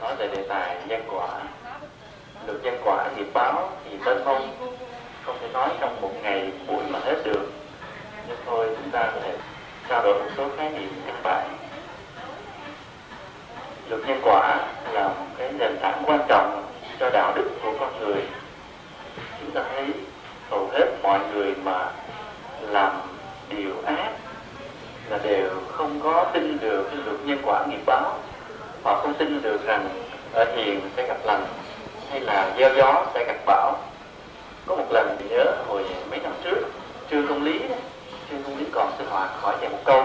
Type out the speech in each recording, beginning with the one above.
nói về đề tài nhân quả. Luật nhân quả nghiệp báo thì bên không. Không thể nói trong một ngày, buổi mà hết được. Nhưng thôi, chúng ta có thể trao đổi một số khái niệm với các bạn luật nhân quả là một cái nền tảng quan trọng cho đạo đức của con người. Chúng ta thấy hầu hết mọi người mà làm điều ác là đều không có tin được cái luật nhân quả nghiệp báo họ không tin được rằng ở hiền sẽ gặp lành hay là gieo gió sẽ gặp bão. Có một lần thì nhớ hồi mấy năm trước trương công lý đó, trương công lý còn sinh hoạt hỏi thầy một câu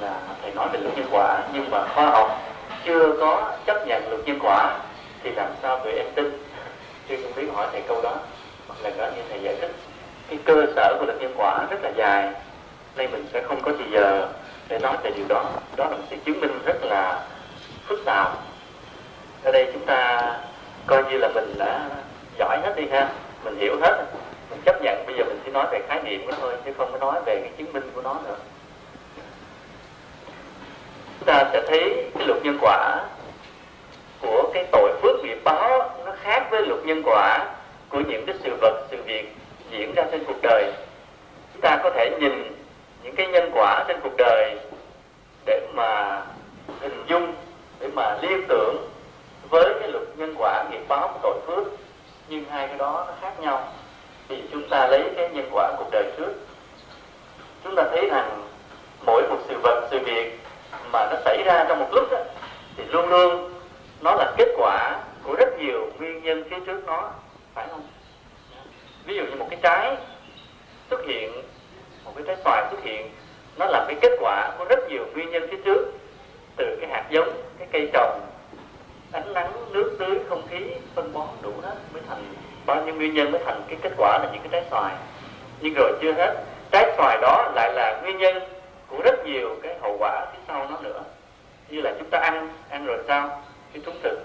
là thầy nói về luật nhân quả nhưng mà khoa học chưa có chấp nhận luật nhân quả thì làm sao tụi em tin? Trương công lý hỏi thầy câu đó. Một lần đó như thầy giải thích cái cơ sở của luật nhân quả rất là dài nên mình sẽ không có gì giờ để nói về điều đó. Đó là một sự chứng minh rất là phức tạp. Ở đây chúng ta coi như là mình đã giỏi hết đi ha. Mình hiểu hết. Mình chấp nhận. Bây giờ mình chỉ nói về khái niệm của nó thôi, chứ không có nói về cái chứng minh của nó nữa. Chúng ta sẽ thấy cái luật nhân quả của cái tội phước nghiệp báo nó khác với luật nhân quả của những cái sự vật, sự việc diễn ra trên cuộc đời. Chúng ta có thể nhìn những cái nhân quả trên cuộc đời để mà hình dung để mà liên tưởng với cái luật nhân quả nghiệp báo của tội phước. Nhưng hai cái đó nó khác nhau. Thì chúng ta lấy cái nhân quả cuộc đời trước. Chúng ta thấy rằng mỗi một sự vật sự việc mà nó xảy ra trong một lúc đó, thì luôn luôn nó là kết quả của rất nhiều nguyên nhân phía trước nó phải không? Ví dụ như một cái trái xuất hiện một cái trái xoài xuất hiện nó là cái kết quả của rất nhiều nguyên nhân phía trước từ cái hạt giống, cái cây trồng, ánh nắng, nước, tưới, không khí, phân bón đủ hết mới thành bao nhiêu nguyên nhân mới thành cái kết quả là những cái trái xoài. Nhưng rồi chưa hết, trái xoài đó lại là nguyên nhân của rất nhiều cái hậu quả phía sau nó nữa. Như là chúng ta ăn ăn rồi sao? Cái thúng thực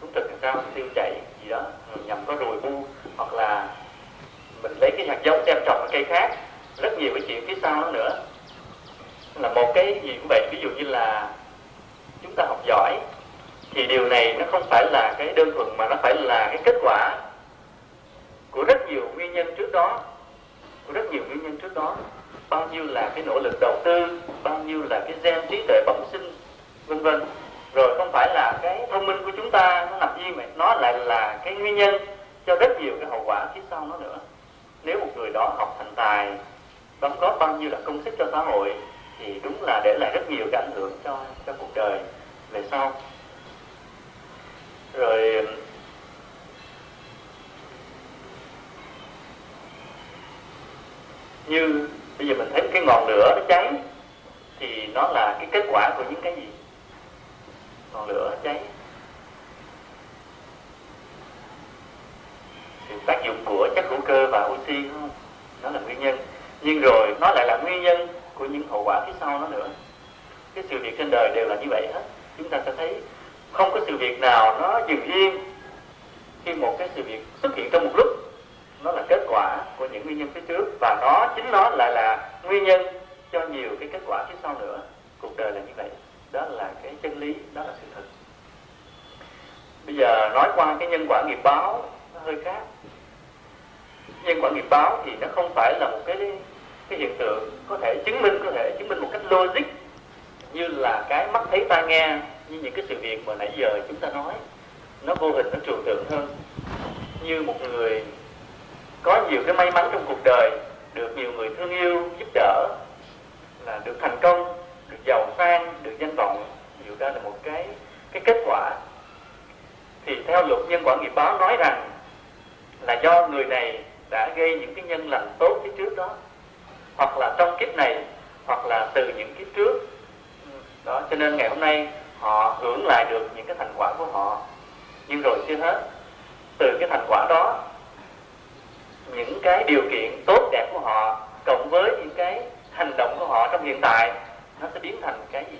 thúng thực thì sao? Tiêu chảy gì đó, rồi nhằm có ruồi bu, hoặc là mình lấy cái hạt giống đem trồng ở cây khác. Rất nhiều cái chuyện phía sau nó nữa. Là một cái gì cũng vậy, ví dụ như là chúng ta học giỏi, thì điều này nó không phải là cái đơn thuần mà nó phải là cái kết quả của rất nhiều nguyên nhân trước đó, của rất nhiều nguyên nhân trước đó. Bao nhiêu là cái nỗ lực đầu tư, bao nhiêu là cái gen trí tuệ bẩm sinh, vân vân. Rồi không phải là cái thông minh của chúng ta nó nằm riêng mà nó lại là cái nguyên nhân cho rất nhiều cái hậu quả phía sau nó nữa. Nếu một người đó học thành tài, đóng góp bao nhiêu là công sức cho xã hội thì đúng là để lại rất nhiều cái ảnh hưởng cho cho cuộc đời về sau. Rồi, như bây giờ mình thấy cái ngọn lửa nó cháy, thì nó là cái kết quả của những cái gì? Ngọn lửa cháy. Thì tác dụng của chất hữu cơ và oxy không nó là nguyên nhân. Nhưng rồi nó lại là nguyên nhân của những hậu quả phía sau nó nữa. Cái sự việc trên đời đều là như vậy hết. Chúng ta sẽ thấy không có sự việc nào nó dừng yên khi một cái sự việc xuất hiện trong một lúc. Nó là kết quả của những nguyên nhân phía trước và nó chính nó lại là nguyên nhân cho nhiều cái kết quả phía sau nữa. Cuộc đời là như vậy. Đó là cái chân lý, đó là sự thật. Bây giờ nói qua cái nhân quả nghiệp báo, nó hơi khác. Nhân quả nghiệp báo thì nó không phải là một cái cái hiện tượng có thể chứng minh, có thể chứng minh một cách logic như là cái mắt thấy tai nghe như những cái sự việc mà nãy giờ chúng ta nói. Nó vô hình, nó trừu tượng hơn. Như một người có nhiều cái may mắn trong cuộc đời, được nhiều người thương yêu, giúp đỡ, là được thành công, được giàu sang, được danh vọng nhiều đó là một cái cái kết quả. Thì theo luật nhân quả nghiệp báo nói rằng là do người này đã gây những cái nhân lành tốt phía trước đó hoặc là trong kiếp này hoặc là từ những kiếp trước. Đó cho nên ngày hôm nay họ hưởng lại được những cái thành quả của họ. Nhưng rồi chưa hết từ cái thành quả đó những cái điều kiện tốt đẹp của họ cộng với những cái hành động của họ trong hiện tại nó sẽ biến thành cái gì?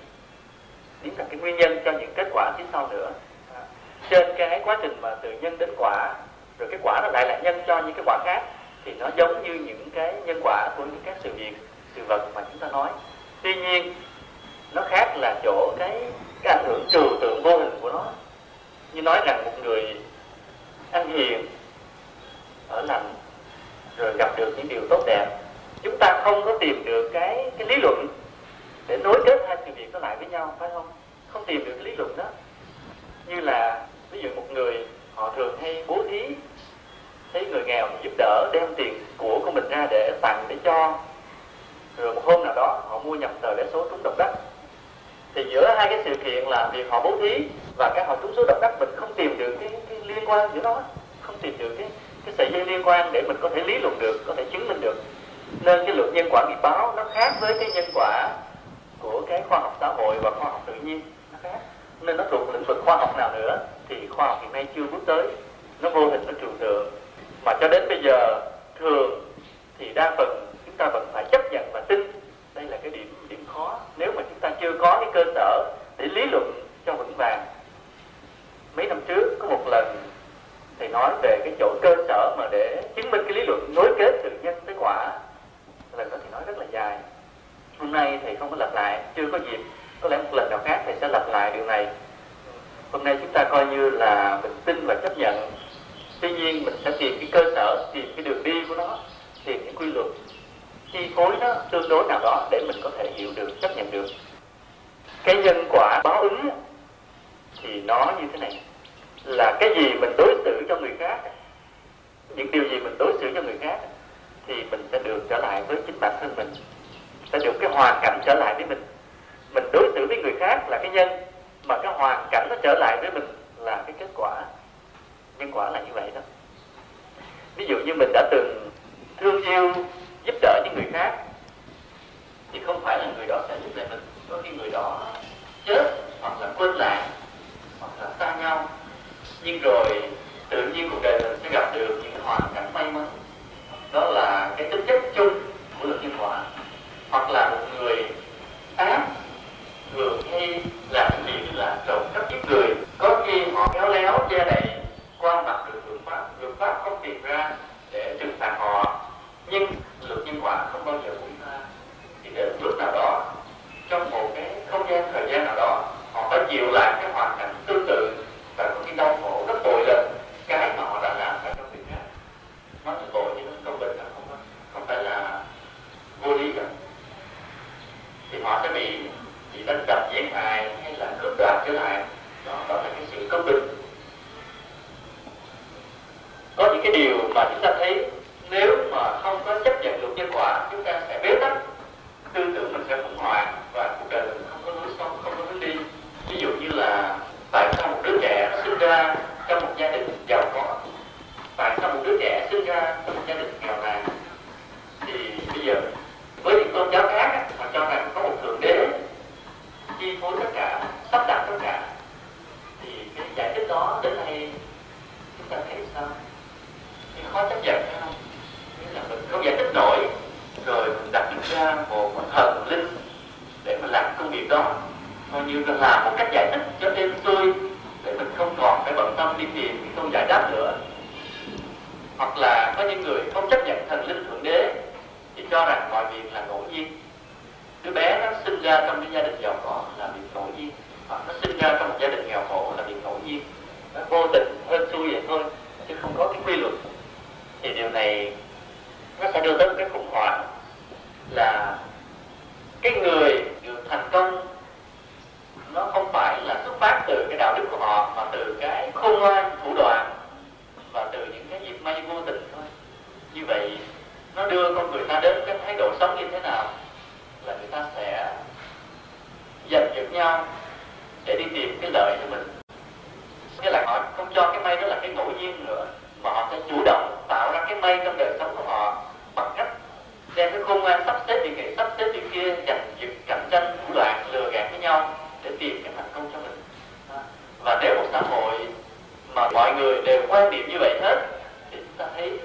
Biến thành cái nguyên nhân cho những kết quả phía sau nữa. À, trên cái quá trình mà từ nhân đến quả rồi cái quả nó lại là nhân cho những cái quả khác thì nó giống như những cái nhân quả của những các sự việc, sự vật mà chúng ta nói. Tuy nhiên, nó khác là chỗ cái cái ảnh hưởng trừu tượng vô hình của nó. Như nói rằng một người ăn hiền, ở lành, rồi gặp được những điều tốt đẹp, chúng ta không có tìm được cái cái lý luận để nối kết hai sự việc đó lại với nhau, phải không? Không tìm được lý luận đó. Như là, ví dụ một người họ thường hay bố thí thấy người nghèo giúp đỡ đem tiền của của mình ra để tặng để cho. Rồi một hôm nào đó họ mua nhầm tờ vé số trúng độc đắc thì giữa hai cái sự kiện là việc họ bố thí và cái họ trúng số độc đắc mình không tìm được cái, cái liên quan giữa nó không tìm được cái cái sợi dây liên quan để mình có thể lý luận được có thể chứng minh được. Nên cái luật nhân quả nghiệp báo nó khác với cái nhân quả của cái khoa học xã hội và khoa học tự nhiên. Nó khác. Nên nó thuộc lĩnh vực khoa học nào nữa thì khoa học hiện nay chưa bước tới. Nó vô hình nó trừu tượng mà cho đến bây giờ, thường thì đa phần chúng ta vẫn phải chấp nhận và tin đây là cái điểm điểm khó nếu mà chúng ta chưa có cái cơ sở để lý luận cho vững vàng. Mấy năm trước, có một lần thầy nói về cái chỗ cơ sở mà để chứng minh cái lý luận nối kết từ nhân tới quả. Lần đó thì nói rất là dài. Hôm nay thầy không có lặp lại, chưa có dịp. Có lẽ một lần nào khác thầy sẽ lặp lại điều này. Hôm nay chúng ta coi như là mình tin và chấp nhận tuy nhiên mình sẽ tìm cái cơ sở, tìm cái đường đi của nó, tìm những quy luật. Chi phối nó tương đối nào đó để mình có thể hiểu được, chấp nhận được. Cái nhân quả báo ứng thì nó như thế này. Là cái gì mình đối xử cho người khác, những điều gì mình đối xử cho người khác, thì mình sẽ được trở lại với chính bản thân mình. Sẽ được cái hoàn cảnh trở lại với mình. Mình đối xử với người khác là cái nhân, mà cái hoàn cảnh nó trở lại với mình là cái kết quả nhân quả là như vậy đó. Ví dụ như mình đã từng thương yêu, giúp đỡ những người khác, thì không phải là người đó sẽ giúp lại mình. Có khi người đó chết hoặc là quên lại hoặc là xa nhau. Nhưng rồi tự nhiên cuộc đời mình sẽ gặp được những hoàn cảnh may mắn. Đó là cái tính chất chung của luật nhân quả. Hoặc là một người ác, thường hay làm gì việc là trộm cắp giết người. Có khi họ khéo léo che đậy quan mặt được luật pháp luật pháp không tìm ra để trừng phạt họ. Nhưng luật nhân quả không bao giờ buông tha thì đến lúc nào đó trong một cái không gian thời gian nào đó họ phải chịu lại cái hoàn cảnh tương tự và có cái đau khổ rất tội lần. Cái mà họ đã làm phải trong việc khác nó là tội nhưng nó công bình là không không phải là vô lý cả. Thì họ sẽ bị bị đánh đập giết hại hay là cướp đoạt trở lại. Đó, đó là cái sự công bình có những cái điều mà chúng ta thấy, nếu mà không có chấp nhận được nhân quả, chúng ta sẽ bế tắc. Tư tưởng mình sẽ khủng hoảng và cuộc đời mình không có lối sống, không có hướng đi. Ví dụ như là tại sao một đứa trẻ sinh ra trong một gia đình giàu có? Tại sao một đứa trẻ sinh ra trong một gia đình nghèo nàn? Thì bây giờ, với những tôn giáo khác họ cho rằng có một thượng đế. Chi phối tất cả sắp đặt tất cả thì cái giải thích đó đến nay chúng ta thấy sao thì khó chấp nhận phải không nghĩa là mình không giải thích nổi rồi mình đặt ra một thần linh để mà đó. Coi như là một cách giải thích cho êm tôi, để mình không còn phải bận tâm đi tìm cái câu giải đáp nữa. Hoặc là có những người không chấp nhận thần linh thượng đế, thì cho rằng mọi việc là ngẫu nhiên. Đứa bé nó sinh ra trong cái gia đình giàu có là việc ngẫu nhiên, hoặc nó sinh ra trong một gia đình nghèo khổ là việc ngẫu nhiên. Nó vô tình hơn xui vậy thôi, chứ không có cái quy luật. Thì điều này nó sẽ đưa tới một cái khủng hoảng là cái người thành công, nó không phải là xuất phát từ cái đạo đức của họ, mà từ cái khôn ngoan, thủ đoạn và từ những cái dịp may vô tình thôi. Như vậy, nó đưa con người ta đến cái thái độ sống như thế nào là người ta sẽ giành giật nhau để đi tìm cái lợi cho mình. Nghĩa là họ không cho cái may đó là cái ngẫu nhiên nữa, mà họ sẽ chủ động tạo ra cái may trong đời sống của họ bằng cách đem cái khôn ngoan sắp xếp việc này sắp xếp việc kia dành dựng cạnh tranh thủ đoạn lừa gạt với nhau để tìm cái thành công cho mình. À, và nếu một xã hội mà mọi người đều quan điểm như vậy hết, thì chúng ta thấy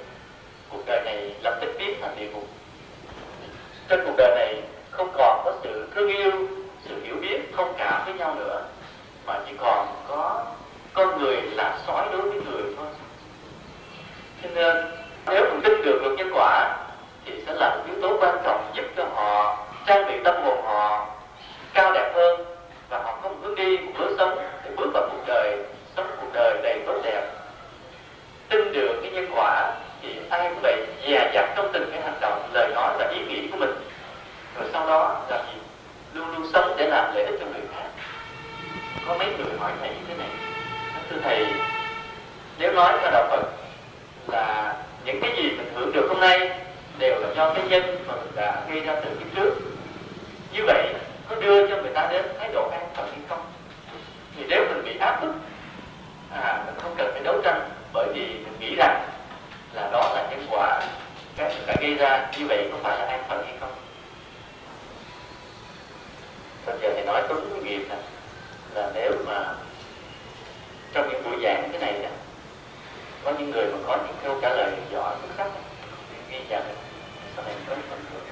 cuộc đời này lập tức biến thành địa ngục. Trên cuộc đời này không còn có sự thương yêu, sự hiểu biết thông cảm với nhau nữa, mà chỉ còn có con người là sói đối với người thôi. Cho nên, nếu mình tin được luật nhân quả thì sẽ là yếu tố quan trọng giúp cho họ trang bị tâm hồn họ cao đẹp hơn và họ có một hướng đi một hướng sống để bước vào cuộc đời, sống cuộc đời đầy tốt đẹp. Tin được cái nhân quả thì ai cũng vậy dè dặt trong từng cái hành động, lời nói và ý nghĩ của mình. Rồi sau đó là gì? Luôn luôn sống để làm lợi ích cho người khác. Có mấy người hỏi thầy như thế này. Thưa thầy, nếu nói theo đạo phật là những cái gì mình hưởng được hôm nay đều là do cái nhân mà mình đã gây ra từ kiếp trước. Như vậy có đưa cho người ta đến thái độ an phận hay không? Thì nếu mình bị áp bức à mình không cần phải đấu tranh, bởi vì mình nghĩ rằng là đó là nhân quả cái mình đã gây ra, như vậy có phải là an phận hay không? Bây giờ thì nói đúng cái nghiệp này là nếu mà trong những buổi giảng thế này đó có những người mà có những câu trả lời giỏi, xuất sắc ghi nhận sau này phần thưởng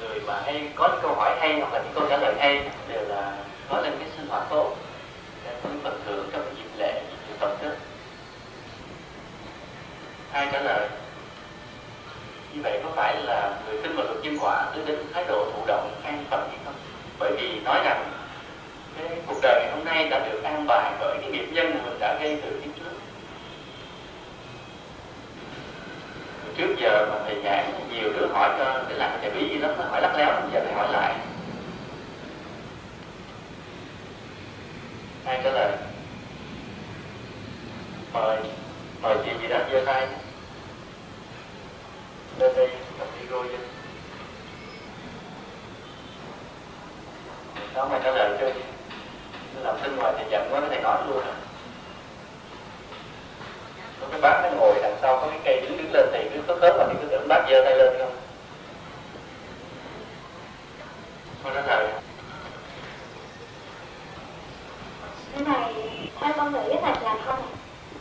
người mà hay có câu hỏi hay hoặc là những câu trả lời hay đều là nói lên cái sinh hoạt tốt. Để có phần thưởng trong cái dịp lễ, dịp Phật đó. Ai trả lời? Như vậy có phải là người tin vào luật nhân quả đưa đến thái độ thụ động, an phận hay không? Bởi vì nói rằng cái cuộc đời ngày hôm nay đã được an bài bởi cái nghiệp nhân mà mình đã gây từ cái trước giờ mà thầy giảng nhiều đứa hỏi cho để làm thầy bí gì lắm nó hỏi lắc léo giờ thầy hỏi lại. Ai trả lời. Mời mời chị gì đó giơ tay lên đây cầm micro vô. Đó, mày trả lời chưa làm sinh ngoài thì giận quá thầy nói luôn à cái bác nó ngồi đằng sau có cái cây đứng đứng lên thì cứ khớp khớp mà thì cứ tưởng bác giơ tay lên không? Con nói lời cái này theo con nghĩ là là không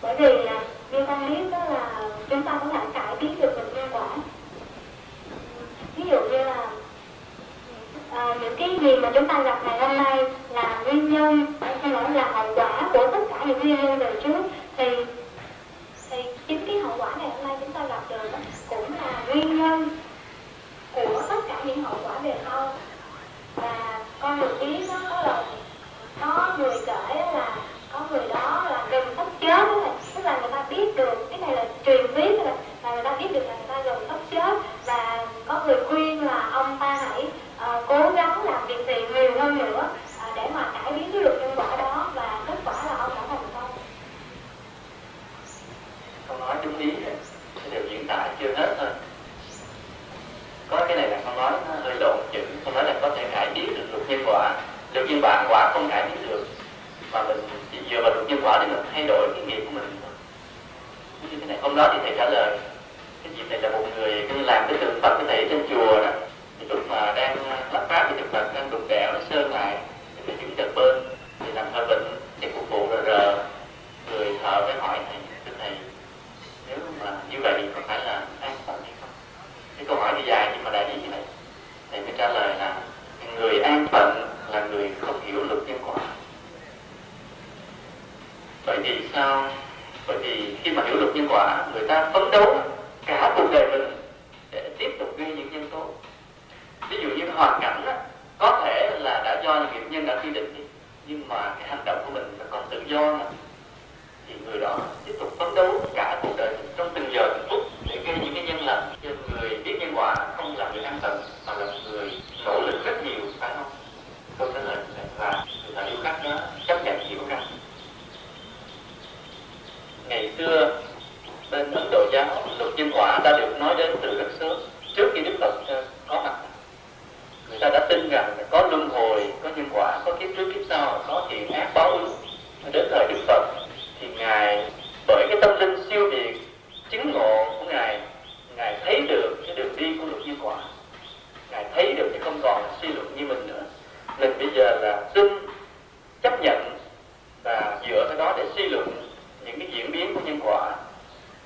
bởi vì là như con biết đó là chúng ta có thể cải biến được mình nhân quả. Ví dụ như là à, những cái gì mà chúng ta gặp ngày hôm nay là nguyên nhân hay nói là hậu quả của tất cả những nguyên nhân đời trước thì chính cái hậu quả ngày hôm nay chúng ta gặp được cũng là nguyên nhân của tất cả những hậu quả về sau và con được biết nó có là có người kể là có người đó là gần sắp chết đó là tức là người ta biết được cái này là là, là người ta biết được là người ta gần sắp chết. Và có người khuyên là ông ta hãy uh, cố gắng làm việc thiện nhiều hơn nữa uh, để mà cải biến cái luật nhân quả đó. Và kết quả là ông đã thành công. Con nói đúng lý đấy cái điều diễn tả chưa hết thôi. Có cái này là con nói nó hơi lộn chữ con nói là có thể cải biến được luật nhân quả. Luật nhân quả quả không cải biến được. Mà mình chỉ dựa vào luật nhân quả để mình thay đổi cái nghiệp của mình thôi như thế này hôm đó thì thầy trả lời. Cái dịp này là một người cứ làm cái tượng phật cái thầy trên chùa đó. Thì lúc mà đang ờ, lắp ráp cái tượng phật đang đục đẽo nó sơn lại. Thì thầy chuyển chợt bên, thì làm hơi bệnh thì phục vụ rờ rờ. Người thợ mới hỏi thầy, thưa thầy, nếu mà như vậy thì có phải là an phận hay không? Cái câu hỏi đi dài nhưng mà đại ý như này. Thầy mới trả lời là, người an phận là người không hiểu luật nhân quả. Bởi vì sao bởi vì khi mà hiểu luật nhân quả người ta phấn đấu cả cuộc đời mình để tiếp tục gây những nhân tố. Ví dụ như hoàn cảnh đó, có thể là đã do những nghiệp nhân đã quy định đi nhưng mà cái hành động của mình là còn tự do mà. Thì người đó tiếp tục phấn đấu cả cuộc đời mình trong từng giờ từng phút để gây những cái nhân lành cho người biết nhân quả không là người an phận mà là người nỗ lực rất nhiều phải không câu trả lời là người ta yêu cách đó chấp nhận hiểu rằng ngày xưa bên Ấn Độ giáo, luật chiêm quả đã được nói đến từ rất sớm, trước khi Đức Phật ờ, có mặt. Người ta đã tin rằng có luân hồi, có nhân quả, có kiếp trước kiếp sau, có thiện ác báo ứng. Đến thời Đức Phật, thì ngài, bởi cái tâm linh siêu việt, chứng ngộ của ngài ngài thấy được cái đường đi của luật nhân quả ngài thấy được cái không còn suy luận như mình nữa. Mình bây giờ là tin chấp nhận và dựa theo đó để suy luận những cái diễn biến của nhân quả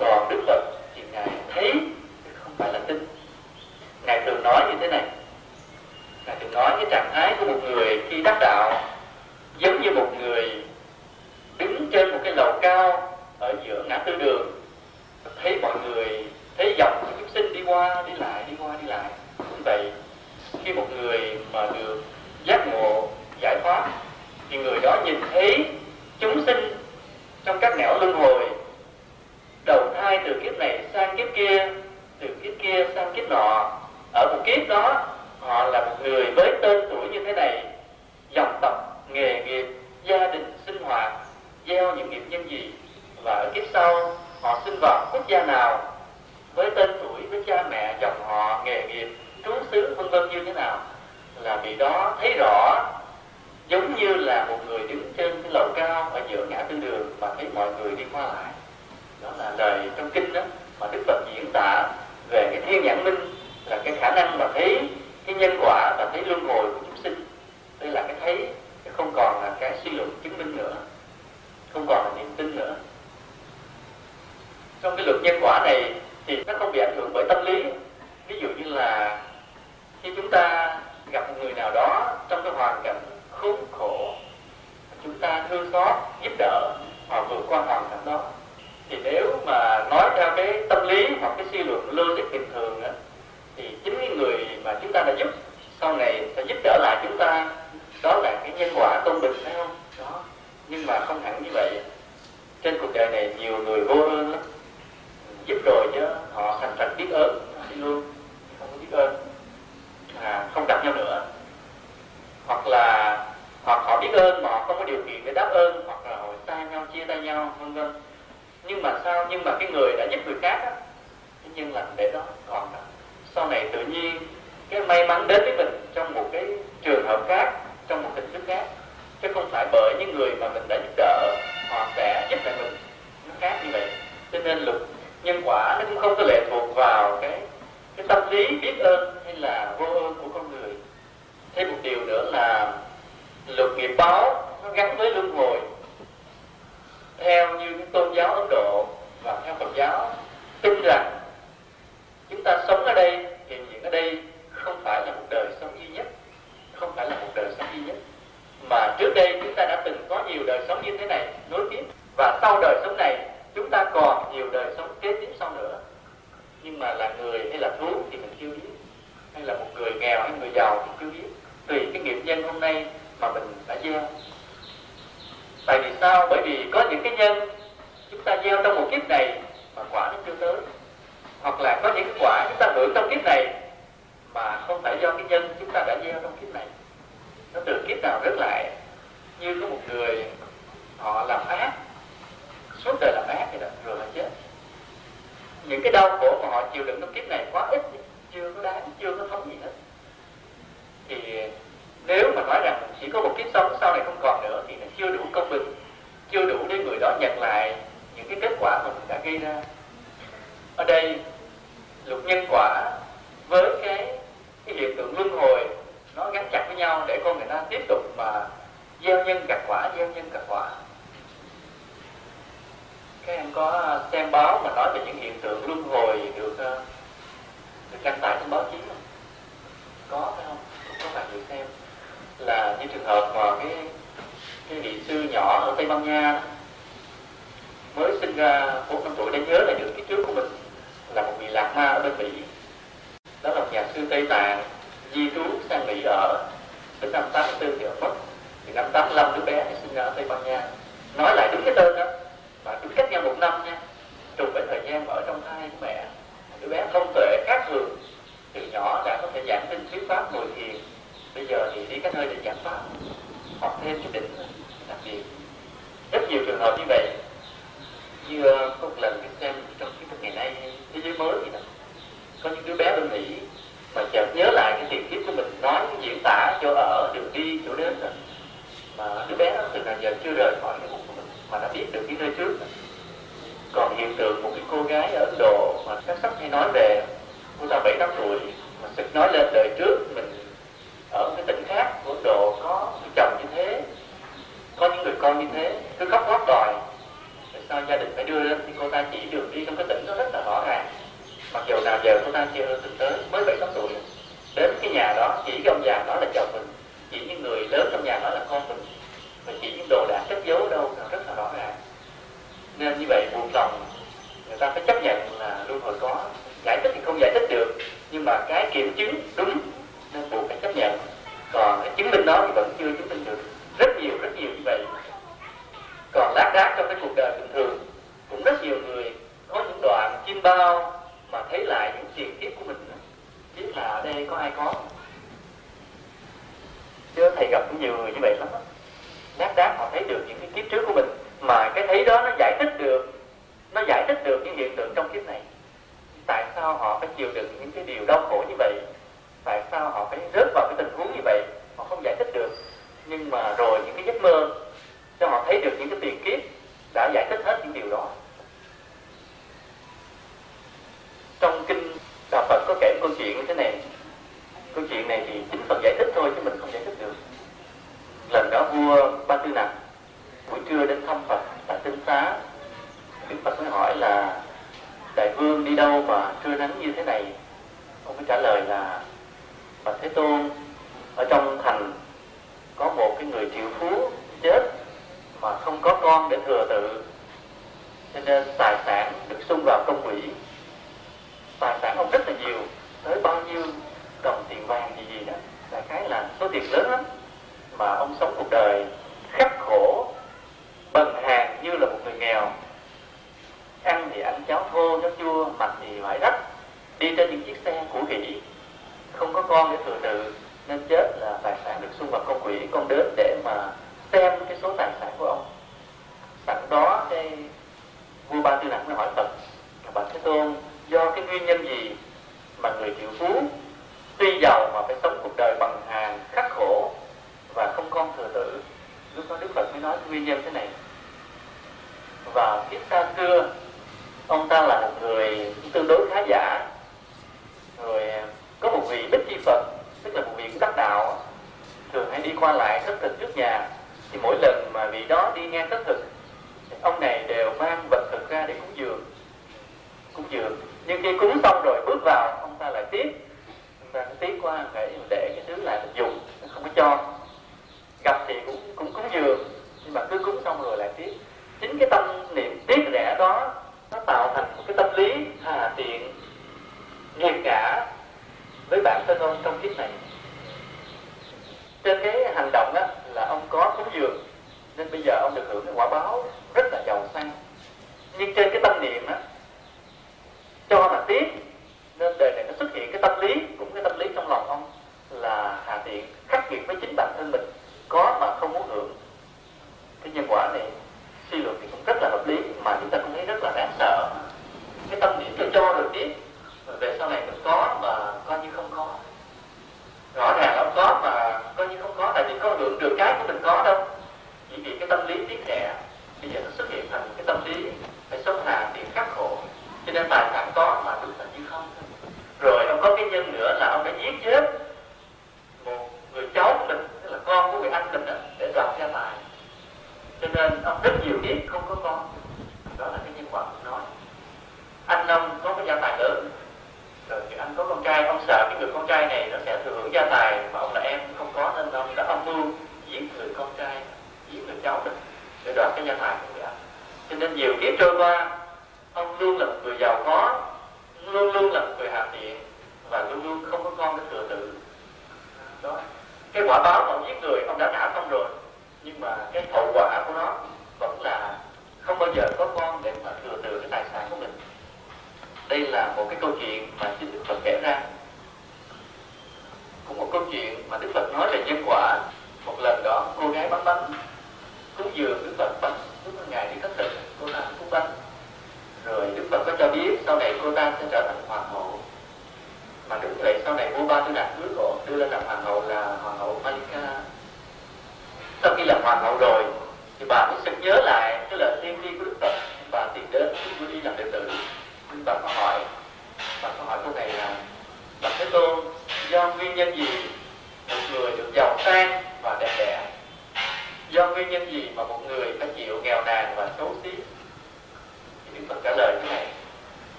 còn đức phật thì ngài thấy chứ không phải là tin ngài thường nói như thế này ngài thường nói cái trạng thái của một người khi đắc đạo, giống như một người đứng trên một cái lầu cao ở giữa ngã tư đường. Thấy mọi người, thấy dòng chúng sinh đi qua, đi lại, đi qua, đi lại. Cũng vậy, khi một người mà được giác ngộ, giải thoát, thì người đó nhìn thấy chúng sinh trong các nẻo luân hồi. Đầu thai từ kiếp này sang kiếp kia, từ kiếp kia sang kiếp nọ. Ở một kiếp đó họ là một người với tên tuổi như thế này, dòng tộc, nghề nghiệp, gia đình sinh hoạt, gieo những nghiệp nhân gì, và ở kiếp sau, họ sinh vào quốc gia nào, với tên tuổi, với cha mẹ, dòng họ, nghề nghiệp, trú xứ, vân vân như thế nào, là vị đó thấy rõ, giống như là một người đứng trên cái lầu cao ở giữa ngã tư đường và thấy mọi người đi qua lại. Đó là lời trong kinh đó, mà đức phật diễn tả về cái thiên nhãn minh là cái khả năng mà thấy cái nhân quả và thấy luân hồi của chúng sinh. Đây là cái thấy không còn là cái suy luận chứng minh nữa. Không còn là niềm tin nữa. Trong cái luật nhân quả này thì nó không bị ảnh hưởng bởi tâm lý. Ví dụ như là khi chúng ta gặp một người nào đó trong cái hoàn cảnh khốn khổ, chúng ta thương xót, giúp đỡ, họ vượt qua hoàn cảnh đó, thì nếu mà nói theo cái tâm lý hoặc cái suy luận logic bình thường á thì chính cái người mà chúng ta đã giúp sau này sẽ giúp đỡ lại chúng ta. Đó là cái nhân quả công bình phải không? Đó. Nhưng mà không hẳn như vậy. Trên cuộc đời này nhiều người vô ơn lắm. Giúp rồi chứ họ thành thật biết ơn. Đi luôn. Không biết ơn. À, không gặp nhau nữa. Hoặc là hoặc họ biết ơn mà họ không có điều kiện để đáp ơn. Hoặc là họ xa nhau chia tay nhau vân vân. Nhưng mà sao? Nhưng mà cái người đã giúp người khác á cái nhân lành để đó còn sau này tự nhiên cái may mắn đến với mình trong một cái trường hợp khác, trong một hình thức khác. Chứ không phải bởi những người mà mình đã giúp đỡ, họ sẽ giúp lại mình. Nó khác như vậy. Cho nên luật nhân quả nó cũng không có lệ thuộc vào cái cái tâm lý biết ơn hay là vô ơn của con người. Thêm một điều nữa là luật nghiệp báo nó gắn với luân hồi. Theo như tôn giáo ấn độ và theo phật giáo, tin rằng chúng ta sống ở đây ở đây không phải là một đời sống duy nhất, không phải là một đời sống duy nhất. Mà trước đây chúng ta đã từng có nhiều đời sống như thế này, nối tiếp. Và sau đời sống này, chúng ta còn nhiều đời sống kế tiếp sau nữa. Nhưng mà là người hay là thú thì mình chưa biết. Hay là một người nghèo hay người giàu thì chưa biết. Tùy cái nghiệp nhân hôm nay mà mình đã gieo. Tại vì sao? Bởi vì có những cái nhân chúng ta gieo trong một kiếp này mà quả nó chưa tới. Hoặc là có những cái quả chúng ta hưởng trong kiếp này mà không phải do cái nhân chúng ta đã gieo trong kiếp này. Nó từ kiếp nào rất lại. Như có một người, họ làm ác. Suốt đời làm ác thì đó rồi là chết. Những cái đau khổ mà họ chịu đựng trong kiếp này quá ít, chưa có đáng, chưa có thống gì hết. Thì nếu mà nói rằng chỉ có một kiếp sống, sau này không còn nữa, thì nó chưa đủ công bình, chưa đủ để người đó nhận lại những cái kết quả mà mình đã gây ra. Ở đây luật nhân quả với cái cái hiện tượng luân hồi, nó gắn chặt với nhau để con người ta tiếp tục mà gieo nhân gặt quả, gieo nhân gặt quả. Các em có xem báo mà nói về những hiện tượng luân hồi được ờ, được đăng tải trên báo chí không? Có, phải không? Có bạn được xem. Là như trường hợp mà cái cái vị sư nhỏ ở tây ban nha mới sinh ra bốn năm tuổi đã nhớ lại được cái trước của mình, là một vị lạc ma ở bên mỹ đó là nhà sư tây tạng, di trú sang mỹ ở đến năm 84 thì ở mất. Thì năm 85 đứa bé sinh ra ở tây ban nha. Nói lại đúng cái tên đó, và đúng cách nhau một năm nha. Trùng với thời gian ở trong thai của mẹ, đứa bé không tuệ khác thường. Từ nhỏ đã có thể giảng kinh thuyết pháp, ngồi thiền. Bây giờ thì đi các nơi để giảng pháp, học thêm cái đỉnh đặc biệt rất nhiều trường hợp như vậy. Như ờ, có một lần mình xem trong cái thức ngày nay, thế giới mới gì đó có những đứa bé bên mỹ mà chợt nhớ lại cái tiền kiếp của mình nói diễn tả chỗ ở đường đi chỗ đến rồi. Mà đứa bé nó từ nào giờ chưa rời khỏi cái bụng của mình, mà đã biết được cái nơi trước. Rồi. còn hiện tượng một cái cô gái ở ấn độ mà các sách hay nói về, cô ta bảy tám tuổi, mà sực nói lên đời trước mình ở cái tỉnh khác của Ấn Độ có người chồng như thế, có những người con như thế, cứ khóc lóc đòi. Tại sao gia đình phải đưa lên thì cô ta chỉ đường đi trong cái tỉnh đó rất là rõ ràng mặc dù nào giờ chúng ta chưa từng tới mới bảy tám tuổi đến cái nhà đó, chỉ cái ông già đó là chồng mình, chỉ những người lớn trong nhà đó là con mình và chỉ những đồ đạc cất giấu đâu là rất là rõ ràng. Nên như vậy buộc lòng, người ta phải chấp nhận là luôn hồi có giải thích thì không giải thích được, nhưng mà cái kiểm chứng đúng, nên buộc phải chấp nhận. Còn cái chứng minh đó thì vẫn chưa chứng minh được. Rất nhiều rất nhiều như vậy. Còn lác đác trong cái cuộc đời bình thường, cũng rất nhiều người có những đoạn chim bao mà thấy lại những tiền kiếp của mình biết là ở đây có ai có. Gặp cũng nhiều người như vậy lắm đáng đáng họ thấy được những cái kiếp trước của mình, mà cái thấy đó nó giải thích được, nó giải thích được những hiện tượng trong kiếp này. Tại sao họ phải chịu đựng những cái điều đau khổ như vậy? Tại sao họ phải rớt vào cái tình huống như vậy? Họ không giải thích được. Nhưng mà rồi những cái giấc mơ, cho họ thấy được những cái tiền kiếp đã giải thích hết những điều đó. Trong kinh đạo Phật có kể một câu chuyện như thế này. Câu chuyện này thì chính Phật giải thích thôi chứ mình không giải thích được. Lần đó vua Ba Tư Nặc, buổi trưa đến thăm Phật tại tinh xá, Đức Phật mới hỏi là, đại vương đi đâu mà trưa nắng như thế này? Ông mới trả lời là Phật Thế Tôn, ở trong thành có một cái người triệu phú chết mà không có con để thừa tự, cho nên tài sản được xung vào công quỹ tài sản ông rất là nhiều. Tới bao nhiêu đồng tiền vàng gì gì đó là cái là số tiền lớn lắm. Mà ông sống cuộc đời khắc khổ, bần hàng như là một người nghèo. Ăn thì ăn cháo thô, cháo chua, mặc thì vải rách, đi trên những chiếc xe cũ kỹ. Không có con để thừa tự, nên chết là tài sản được xung vào công quỹ con đến để mà xem cái số tài sản của ông. Sẵn đó cái vua ba tư nặng mới hỏi phật bà thế tôn do cái nguyên nhân gì mà người triệu phú tuy giàu mà phải sống cuộc đời bằng hàng khắc khổ và không con thừa tử? Lúc đó đức phật mới nói nguyên nhân thế này. Và kiếp xa xưa, ông ta là một người tương đối khá giả. Rồi, có một vị bích chi phật, tức là một vị đắc đạo, thường hay đi qua lại thất thực trước nhà. Thì mỗi lần mà vị đó đi ngang thất thực, ông này đều mang vật thực ra để cúng dường. Cúng dường nhưng khi cúng xong rồi bước vào, ông ta lại tiếp ông ta tiếp qua để để cái thứ lại mình dùng không có cho. Gặp thì cũng cũng cúng dường, nhưng mà cứ cúng xong rồi lại tiếp chính cái tâm niệm tiếc rẻ đó, nó tạo thành một cái tâm lý hà tiện nghiệt cả với bản thân ông trong kiếp này. Trên cái hành động đó là ông có cúng dường, nên bây giờ ông được hưởng cái quả báo rất là giàu sang. Nhưng trên cái tâm niệm á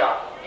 biết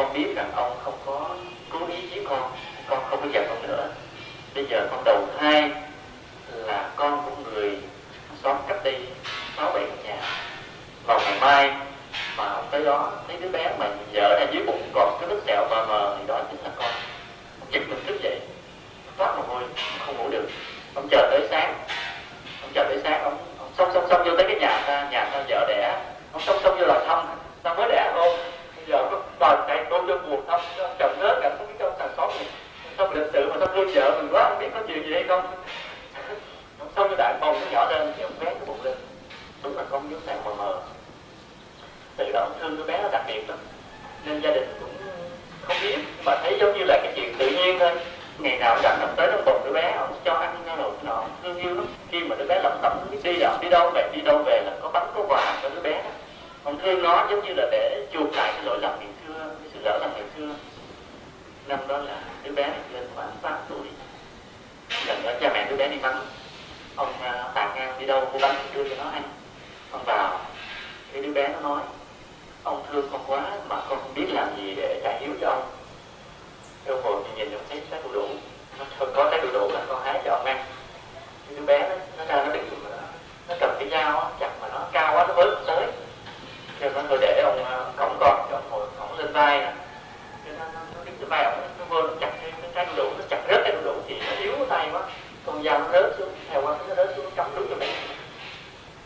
con biết rằng ông không có cố ý giết con con không có giận con nữa. Bây giờ con đầu thai là con của người xóm cách đây sáu bảy nhà. Vào ngày mai mà ông tới đó thấy đứa bé mà vợ ra dưới bụng còn cái vết sẹo mờ mờ thì đó chính là con. Giật mình thức dậy thoát mồ hôi không ngủ được. Ông chờ tới sáng ông chờ tới sáng ông, ông xong xong xông vô tới cái nhà ta nhà ta vợ đẻ. Ông xong xong vô là xong xong mới đẻ ôm giờ có đòi mẹ có cho buồn không? Chồng chậm cảnh không biết trong thằng xóm này. Sao lịch sự mà sao thương vợ mình quá, không biết có chuyện gì hay không. Xong cái đại bông nó nhỏ lên, thì ông bé nó bụng lên. Đúng là con nhớ sàn mờ mờ. Từ đó ông thương đứa bé nó đặc biệt lắm. Nên gia đình cũng không biết, mà thấy giống như là cái chuyện tự nhiên thôi. Ngày nào rảnh ông tới nó bồng đứa bé, ông cho ăn nó đồ nọ, thương yêu lắm. Khi mà đứa bé lẩm cẩm đi học đi đâu về, đi đâu về là có bánh, có quà cho đứa bé đó còn thương nó giống như là để chuộc lại cái lỗi lầm ngày xưa cái sự lỡ lầm ngày xưa. Năm đó là đứa bé này lên khoảng 8 tuổi. Lần đó cha mẹ đứa bé đi vắng. Ông bà ngang đi đâu mua bánh đưa cho nó ăn. Ông vào thì đứa bé nó nói ông thương con quá mà con không biết làm gì để trả hiếu cho ông. Đâu hồi thì nhìn ông thấy trái đu đủ. Nó có trái đu đủ là con hái cho ông ăn. Thì đứa bé nó, nó ra nó đứng à, nó cầm cái dao chặt mà nó cao quá nó với tới cho nó tôi để ông ờ, cổng con cho ông ngồi cõng lên vai nè. Cho nên nó nó cái vai ông nó vô nó chặt cái cái đu đủ nó chặt rớt cái đủ thì nó yếu tay quá. Con dao nó rớt xuống theo qua nó rớt xuống nó cắm đúng cho mình,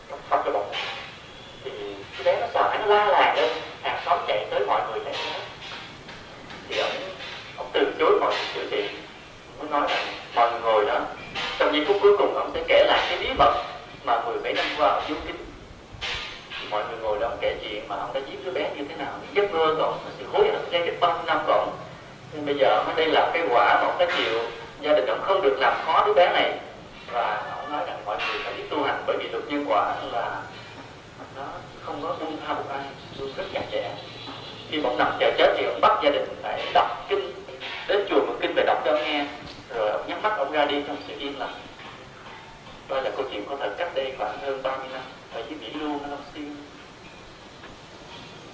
cắm cắm cho bụng. Thì cái bé nó sợ nó la làng lên. Hàng xóm chạy tới mọi người chạy tới. Thì ông ông từ chối mọi sự chữa trị. Muốn nói là mọi người đó trong giây phút cuối cùng ông sẽ kể lại cái bí mật mà mười mấy năm qua ông dung kính mọi người ngồi đó kể chuyện mà ông đã giết đứa bé như thế nào. Giấc mơ còn ông sự hối hận ngay cái bao năm còn. Nhưng bây giờ mới đây là cái quả mà ông đã chịu gia đình ông không được làm khó đứa bé này. Và ông nói rằng mọi người phải biết tu hành, bởi vì luật nhân quả là nó không có buông tha một ai luôn rất chặt chẽ. Khi ông nằm chờ chết thì ông bắt gia đình phải đọc kinh, đến chùa một kinh về đọc cho nghe. Rồi ông nhắm mắt, ông ra đi trong sự yên lặng. Đó là câu chuyện có thật cách đây khoảng hơn 30 năm ở chỉ Mỹ Lưu nó xin.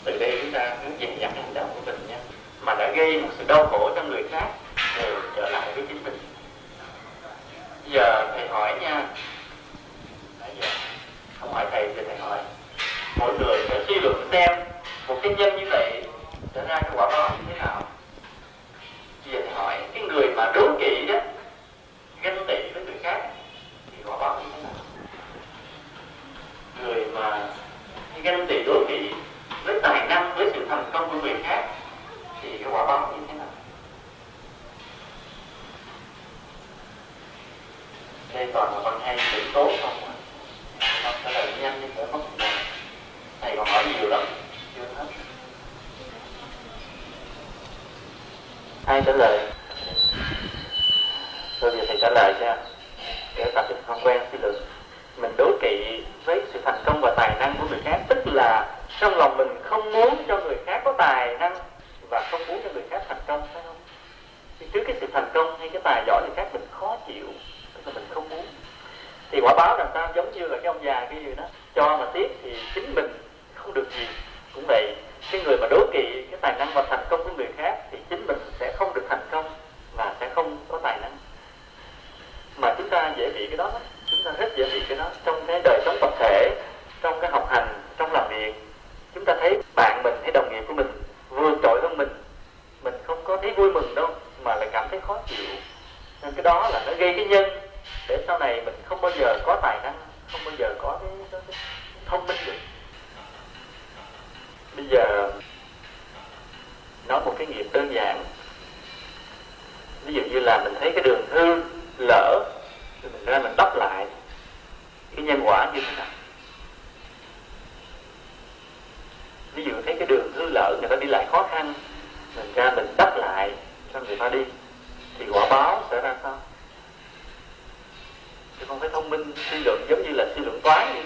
Từ đây chúng ta muốn dè dặn hành động của mình nha. Mà đã gây một sự đau khổ cho người khác đều trở lại với chính mình. Giờ thầy hỏi nha. Giờ không hỏi thầy thì thầy hỏi. Mỗi người sẽ suy luận xem một cái nhân như vậy sẽ ra cái quả báo như thế nào. Giờ thầy hỏi cái người mà đố kỵ đó, ganh tị với người khác, thì quả báo như thế nào? Người mà ganh tị đố kỵ với tài năng, với sự thành công của người khác, thì cái quả báo như thế nào? Đây toàn là bằng hay chữ tốt không? Không trả lời nhanh nhưng phải mất một ngày. Thầy còn hỏi nhiều lắm, chưa hết. Ai trả lời? Tôi giờ thầy trả lời cho để tập không quen suy luận mình đố kỵ với sự thành công và tài năng của người khác. Tức là trong lòng mình không muốn cho người khác có tài năng và không muốn cho người khác thành công, phải không? Thì trước cái sự thành công hay cái tài giỏi người khác mình khó chịu, tức là mình không muốn. Thì quả báo làm sao giống như là cái ông già cái gì đó. Cho mà tiếc thì chính mình không được gì. Cũng vậy, cái người mà đố kỵ cái tài năng và thành công của người khác thì chính mình sẽ không được thành công và sẽ không có tài năng. Mà chúng ta dễ bị cái đó chúng ta rất dễ bị cái đó. Trong cái đời sống tập thể trong cái học hành trong làm việc chúng ta thấy bạn mình hay đồng nghiệp của mình vượt trội hơn mình. Mình không có thấy vui mừng đâu mà lại cảm thấy khó chịu. Nên cái đó là nó gây cái nhân. Để sau này mình không bao giờ có tài năng không bao giờ có cái, cái, cái thông minh được. Bây giờ nói một cái nghiệp đơn giản. Ví dụ như là mình thấy cái đường hư lỡ thì mình ra mình đắp lại cái nhân quả như thế nào? Ví dụ thấy cái đường hư lỡ người ta đi lại khó khăn, mình ra mình đắp lại cho người ta đi, thì quả báo sẽ ra sao? Chứ không phải thông minh, suy luận giống như là suy luận toán đi.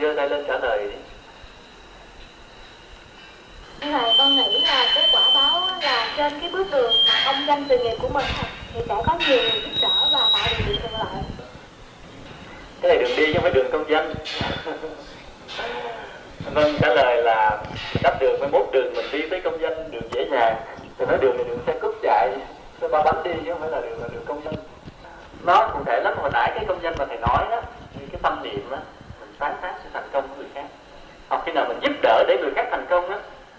Giơ tay lên trả lời đi. Như này con nghĩ là cái quả báo là trên cái bước đường mà công danh sự nghiệp của mình. Thì sẽ có nhiều người giúp đỡ cái này đường đi chứ không phải đường công danh. Vâng trả lời là đắp đường mới mốt đường mình đi tới công danh, đường dễ dàng. Thì nói đường này đường xe cướp chạy, xe ba bánh đi chứ không phải là đường là đường công danh. Nó cụ thể lắm, hồi nãy cái công danh mà thầy nói đó cái tâm niệm đó mình tán tán sự thành công của người khác. Hoặc khi nào mình giúp đỡ để người khác thành công đó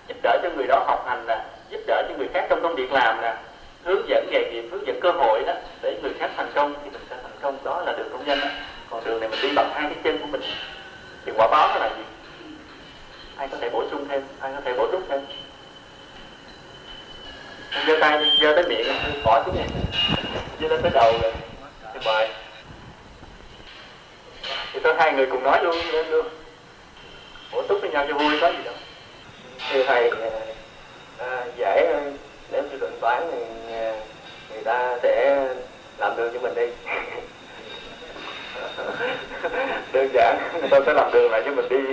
giúp đỡ cho người đó học hành nè, giúp đỡ cho người khác trong công việc làm nè hướng dẫn nghề nghiệp hướng dẫn cơ hội đó để người khác thành công thì mình sẽ thành công đó là đường công danh. Đó. còn đường này mình đi bằng hai cái chân của mình. Thì quả báo nó là gì? Ai có thể bổ sung thêm? Ai có thể bổ túc thêm? Giơ tay đi giơ tới miệng bỏ xuống này giơ lên tới đầu rồi thì mời thì tôi hai người cùng nói luôn lên luôn. Bổ túc với nhau cho vui có gì đâu. Thưa thầy à, à dễ nếu như luận toán thì ờ, người ta sẽ làm đường cho mình đi. Đơn giản, người ta sẽ làm đường lại cho mình đi.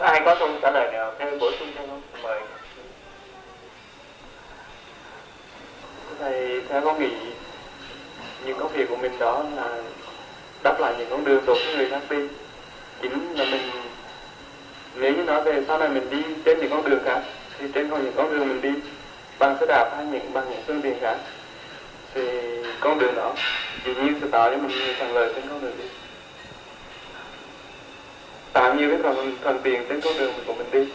Ai có câu trả lời nào thêm bổ sung thêm không? Mời. Thầy theo con nghĩ những công việc của mình đó là đáp lại những con đường tốt cho người khác đi. Chính là mình, nếu như nói về sau này mình đi trên những con đường khác thì trên con những con đường mình đi, bằng xe đạp hay những bằng những phương tiện khác, thì con đường đó, dĩ nhiên sẽ tạo cho mình nhiều thuận lợi trên con đường đi. Tạo nhiều cái thuận thuận tiện trên con đường của mình đi.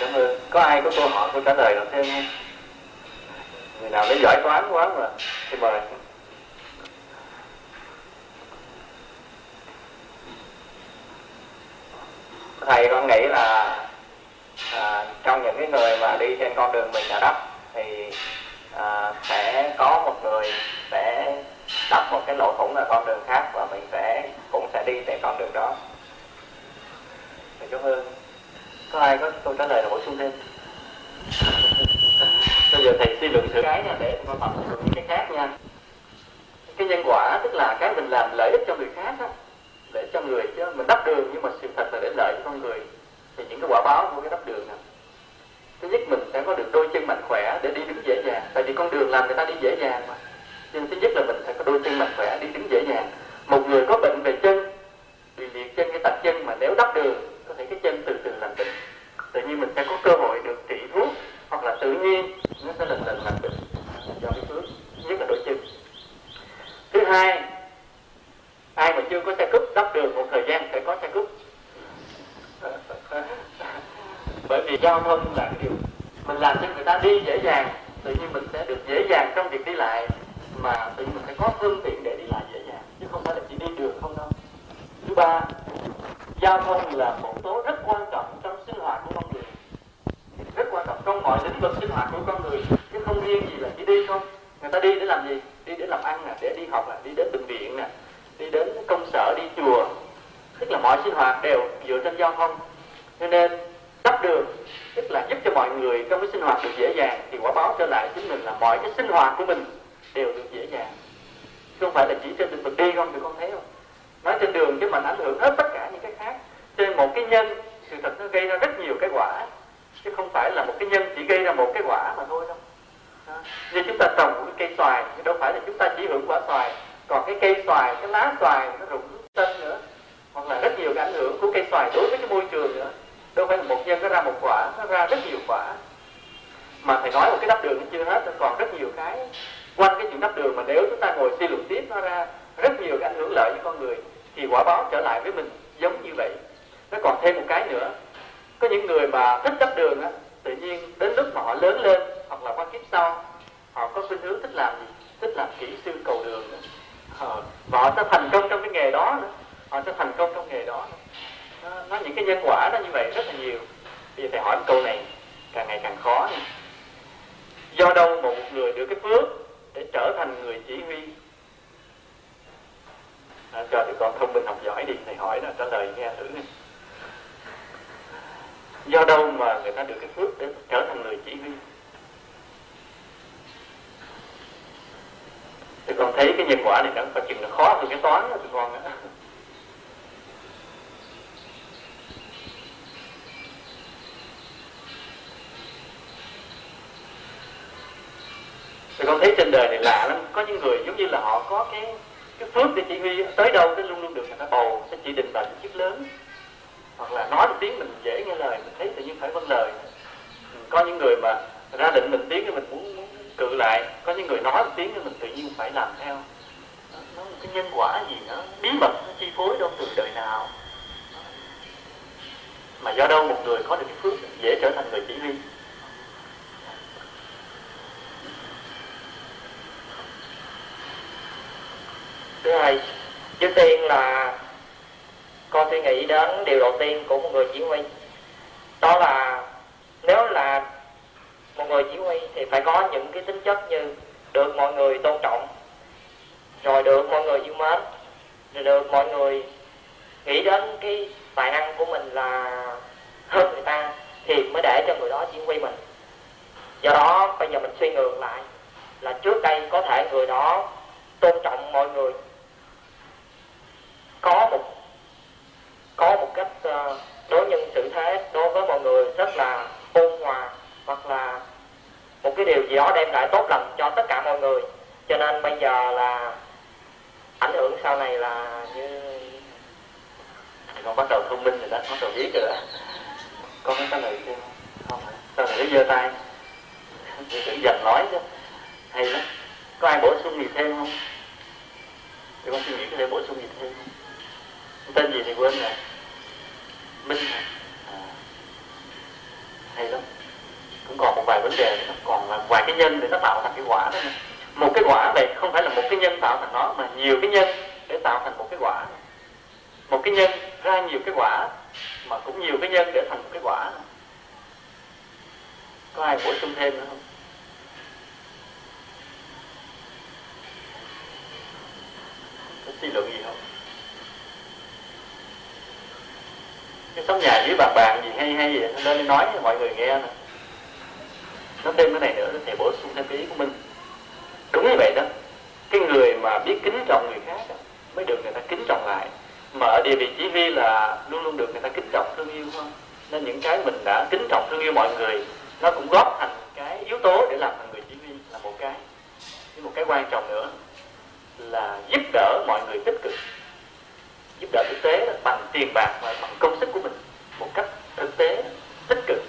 Cảm ơn. Có ai có câu hỏi có trả lời nào thêm không? Người nào lấy giỏi toán quá mà, thì mời. Thầy con nghĩ là à, trong những cái người mà đi trên con đường mình đã đắp thì à, sẽ có một người sẽ đắp một cái lỗ thủng ở con đường khác và mình sẽ cũng sẽ đi trên con đường đó. Thầy cảm ơn có ai có câu trả lời nào bổ sung thêm? Bây giờ thầy suy luận thử. Cái nha để con tập những cái khác nha. Cái nhân quả tức là cái mình làm lợi ích cho người khác á lợi ích cho người chứ mình đắp đường nhưng mà sự thật là để lợi cho con người thì những cái quả báo của cái đắp đường này thứ nhất mình sẽ có được đôi chân mạnh khỏe để đi đứng dễ dàng. Tại vì con đường làm người ta đi dễ dàng mà. Nhưng thứ nhất là mình phải có đôi chân mạnh khỏe đi đứng dễ dàng. Một người có bệnh về chân bị liệt chân, cái tật chân mà nếu đắp đường, có thể cái chân từ từ lành bệnh. Tự nhiên mình sẽ có cơ hội được trị thuốc hoặc là tự nhiên, nó sẽ lần lần lành bệnh do cái phước nhất là đôi chân. Thứ hai, ai mà chưa có xe cúp đắp đường một thời gian phải có xe cúp. bởi vì giao thông là cái điều mình làm cho người ta đi dễ dàng, tự nhiên mình sẽ được dễ dàng trong việc đi lại, mà tự nhiên mình sẽ có phương tiện để đi lại dễ dàng, chứ không phải là chỉ đi đường không đâu. Thứ ba, giao thông là một tố rất quan trọng trong sinh hoạt của con người. Rất quan trọng trong mọi lĩnh vực sinh hoạt của con người, chứ không riêng gì là chỉ đi không. Người ta đi để làm gì? Đi để làm ăn nè, để đi học nè, đi đến bệnh viện nè, đi đến công sở, đi chùa tức là mọi sinh hoạt đều dựa trên giao thông. Cho nên, đắp đường, tức là giúp cho mọi người trong cái sinh hoạt được dễ dàng, thì quả báo trở lại chính mình là mọi cái sinh hoạt của mình đều được dễ dàng. Chứ không phải là chỉ trên lĩnh vực đi không, thì con thấy không nói trên đường chứ mình ảnh hưởng hết tất cả những cái khác. Cho nên một cái nhân, sự thật nó gây ra rất nhiều cái quả. Chứ không phải là một cái nhân chỉ gây ra một cái quả mà thôi đâu. Đó. như chúng ta trồng một cái cây xoài, thì đâu phải là chúng ta chỉ hưởng quả xoài. Còn cái cây xoài, cái lá xoài nó rụng tân nữa hoặc là rất nhiều cái ảnh hưởng của cây xoài đối với cái môi trường nữa. Đâu phải là một nhân, nó ra một quả, nó ra rất nhiều quả. Mà thầy nói một cái đắp đường nó chưa hết, nó còn rất nhiều cái. Quanh cái chuyện đắp đường mà nếu chúng ta ngồi suy luận tiếp, nó ra rất nhiều cái ảnh hưởng lợi với con người, thì quả báo trở lại với mình giống như vậy. Nó còn thêm một cái nữa. Có những người mà thích đắp đường á, tự nhiên đến lúc mà họ lớn lên, hoặc là qua kiếp sau, họ có khuynh hướng thích làm gì? Thích làm kỹ sư cầu đường nữa. Ờ, và họ sẽ thành công trong cái nghề đó nữa họ sẽ thành công trong nghề đó. Nó, nó những cái nhân quả nó như vậy rất là nhiều. Bây giờ thầy hỏi một câu này càng ngày càng khó nha. do đâu mà một người được cái phước để trở thành người chỉ huy? À, cho tụi con thông minh học giỏi đi thầy hỏi là trả lời nghe thử đi do đâu mà người ta được cái phước để trở thành người chỉ huy? Tụi con thấy cái nhân quả này nó có chừng là khó hơn cái toán đó tụi con á thì con thấy trên đời này lạ lắm. Có những người giống như là họ có cái cái phước để chỉ huy. Tới đâu cái luôn luôn được người ta bầu sẽ chỉ định vào những chức lớn. Hoặc là nói một tiếng mình dễ nghe lời mình thấy tự nhiên phải vâng lời. Ừ, có những người mà ra định mình tiếng thì mình muốn, muốn cự lại. Có những người nói một tiếng thì mình tự nhiên phải làm theo. Nó, nó một cái nhân quả gì đó bí mật nó chi phối đâu từ đời nào. Mà do đâu một người có được cái phước dễ trở thành người chỉ huy thứ hai trước tiên là con suy nghĩ đến điều đầu tiên của một người chỉ huy. Đó là nếu là một người chỉ huy thì phải có những cái tính chất như được mọi người tôn trọng rồi được mọi người yêu mến rồi được mọi người nghĩ đến cái tài năng của mình là hơn người ta thì mới để cho người đó chỉ huy mình. Do đó bây giờ mình suy ngược lại là trước đây có thể người đó tôn trọng mọi người. Có một có một cách uh, đối nhân xử thế, đối với mọi người rất là ôn hòa hoặc là một cái điều gì đó đem lại tốt lành cho tất cả mọi người. Cho nên bây giờ là ảnh hưởng sau này là như con bắt đầu thông minh rồi đó, bắt đầu biết rồi đó. Con có trả lời thêm không sao lại giơ tay? Thì tự dần nói chứ. Hay lắm. Có ai bổ sung gì thêm không? Thì con suy nghĩ có thể bổ sung gì thêm không? Tên gì thì quên rồi minh. À. hay lắm. Cũng còn một vài vấn đề nữa. Còn là vài cái nhân để nó tạo thành cái quả đó nữa. một cái quả này không phải là một cái nhân tạo thành nó, mà nhiều cái nhân để tạo thành một cái quả. Một cái nhân, ra nhiều cái quả, mà cũng nhiều cái nhân để thành một cái quả. Có ai bổ sung thêm nữa không? Có suy luận gì không? Cái sống nhà dưới bàn bàn gì hay hay gì lên đi nói cho mọi người nghe nè. Nó thêm cái này nữa thầy bổ sung thêm cái ý của mình. Đúng như vậy đó. Cái người mà biết kính trọng người khác đó, mới được người ta kính trọng lại. Mà ở địa vị chỉ huy là luôn luôn được người ta kính trọng thương yêu không nên những cái mình đã kính trọng thương yêu mọi người nó cũng góp thành cái yếu tố để làm thành người chỉ huy là một cái. Nhưng một cái quan trọng nữa là giúp đỡ mọi người tích cực giúp đỡ thực tế đó, bằng tiền bạc và bằng công sức của mình một cách thực tế tích cực.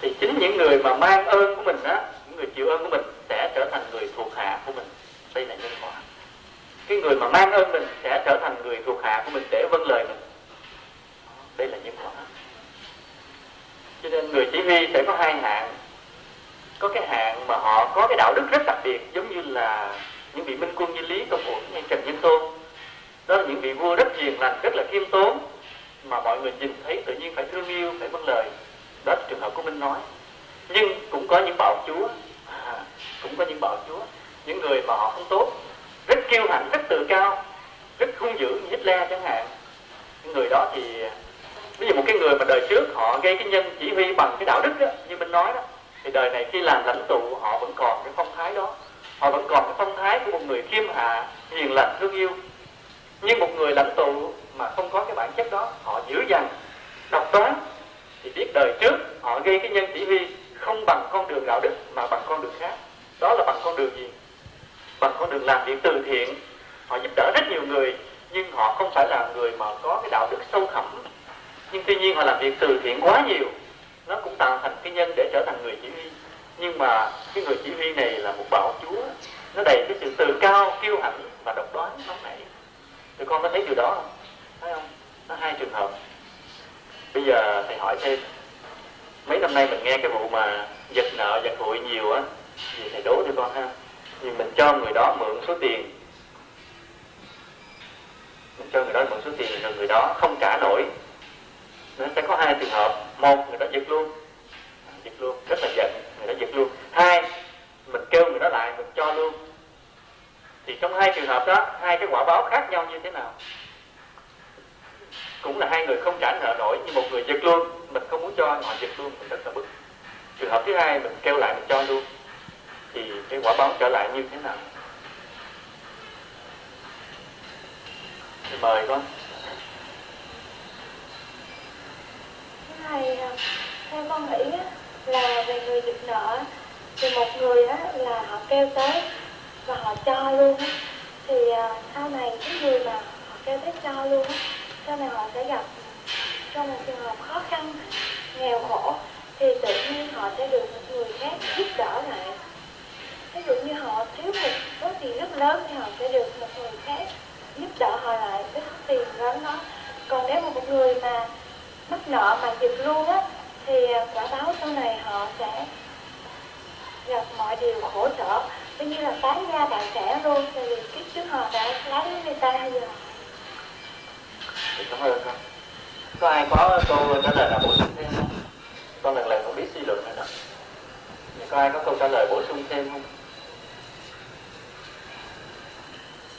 Thì chính những người mà mang ơn của mình á những người chịu ơn của mình sẽ trở thành người thuộc hạ của mình. Đây là nhân quả. Cái người mà mang ơn mình sẽ trở thành người thuộc hạ của mình để vâng lời mình. Đây là nhân quả. Cho nên người chỉ huy sẽ có hai hạng. Có cái hạng mà họ có cái đạo đức rất đặc biệt giống như là những vị minh quân như lý công uẩn hay trần nhân tôn đó là những vị vua rất hiền lành rất là khiêm tốn mà mọi người nhìn thấy tự nhiên phải thương yêu phải vâng lời. Đó là trường hợp của minh nói. Nhưng cũng có những bạo chúa. À, cũng có những bạo chúa. Những người mà họ không tốt rất kiêu hãnh rất tự cao rất hung dữ như Hitler chẳng hạn. Những người đó thì ví dụ một cái người mà đời trước họ gây cái nhân chỉ huy bằng cái đạo đức đó, như mình nói đó thì đời này khi làm lãnh tụ họ vẫn còn cái phong thái đó. Họ vẫn còn cái phong thái của một người khiêm hạ hiền lành thương yêu nhưng một người lãnh tụ mà không có cái bản chất đó, họ dữ dằn độc đoán thì biết đời trước họ gây cái nhân chỉ huy không bằng con đường đạo đức mà bằng con đường khác. Đó là bằng con đường gì? Bằng con đường làm việc từ thiện. Họ giúp đỡ rất nhiều người, nhưng họ không phải là người mà có cái đạo đức sâu thẳm. Nhưng tuy nhiên họ làm việc từ thiện quá nhiều, nó cũng tạo thành cái nhân để trở thành người chỉ huy. Nhưng mà cái người chỉ huy này là một bạo chúa. Nó đầy cái sự tự cao, kiêu hãnh và độc đoán nóng nảy tụi con có thấy điều đó không? Thấy không? Nó hai trường hợp. Bây giờ thầy hỏi thêm. Mấy năm nay mình nghe cái vụ mà giật nợ, giật hụi nhiều á, thì thầy đố cho con ha. Thì mình cho người đó mượn số tiền. Mình cho người đó mượn số tiền, rồi người đó không trả nổi. Nó sẽ có hai trường hợp. Một, người đó giật luôn. Giật luôn, rất là giận, người đó giật luôn. Hai, mình kêu người đó lại, mình cho luôn thì trong hai trường hợp đó hai cái quả báo khác nhau như thế nào? Cũng là hai người không trả nợ nổi nhưng một người giật luôn. Mình không muốn cho họ giật luôn mình rất là bức. Trường hợp thứ hai mình kêu lại mình cho luôn. Thì cái quả báo trở lại như thế nào? Thì mời con. Thầy à, theo con nghĩ á, là về người giật nợ thì một người á, là họ kêu tới và họ cho luôn á. Thì à, sau này cái người mà họ kêu bếp cho luôn á, sau này họ sẽ gặp trong một trường hợp khó khăn, nghèo khổ, thì tự nhiên họ sẽ được một người khác giúp đỡ lại. Ví dụ như họ thiếu một số tiền rất lớn thì họ sẽ được một người khác giúp đỡ họ lại với số tiền lớn đó. Còn nếu mà một người mà mắc nợ mà giật luôn á, thì à, quả báo sau này họ sẽ gặp mọi điều khổ sở coi như là tái ra bạn trẻ luôn tại vì kiếp trước họ đã lấy người ta hay giờ thì cảm ơn con có ai có câu trả lời nào bổ sung thêm không? Con lần lần không biết suy luận nữa đó. Thì có ai có câu trả lời bổ sung thêm không?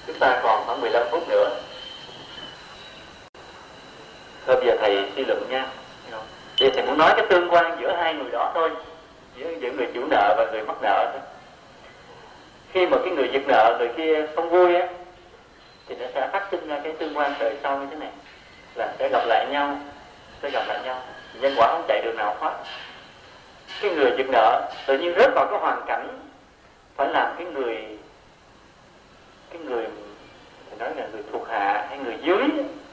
Chúng ta còn khoảng 15 phút nữa. Thôi bây giờ thầy suy luận nha. Thì thầy muốn nói cái tương quan giữa hai người đó thôi giữa, giữa người chủ nợ và người mắc nợ thôi khi mà cái người giật nợ, người kia không vui á, thì nó sẽ phát sinh ra cái tương quan đời sau như thế này, là sẽ gặp lại nhau, sẽ gặp lại nhau. Nhân quả không chạy đường nào thoát. Cái người giật nợ tự nhiên rớt vào cái hoàn cảnh phải làm cái người cái người nói là người thuộc hạ hay người dưới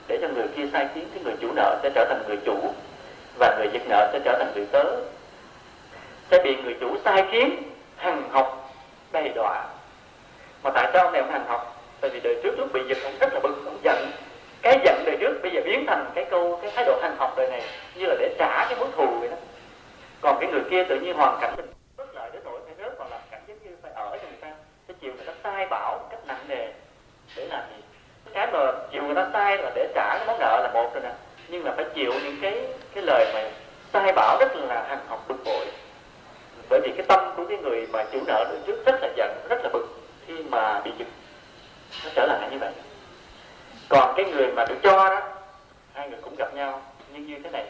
để cho người kia sai khiến cái người chủ nợ sẽ trở thành người chủ và người giật nợ sẽ trở thành người tớ. Sẽ bị người chủ sai khiến hằng học đầy đọa mà tại sao ông này ông hành học tại vì đời trước lúc bị giật ông rất là bực ông giận. Cái giận đời trước bây giờ biến thành cái câu, cái thái độ hành học đời này, như là để trả cái mối thù vậy đó. Còn cái người kia tự nhiên hoàn cảnh mình bất lợi đến nỗi phải rớt vào làm cảnh giống như phải ở cho người ta, phải chịu người ta sai bảo một cách nặng nề. Để làm gì? Cái mà chịu người ta sai là để trả cái món nợ là một rồi nè. Nhưng mà phải chịu những cái cái lời mà sai bảo rất là hành học, bực bội bởi vì cái tâm của cái người mà chủ nợ lúc trước rất là giận rất là bực khi mà bị giật. Nó trở lại như vậy. Còn cái người mà được cho đó hai người cũng gặp nhau nhưng như thế này.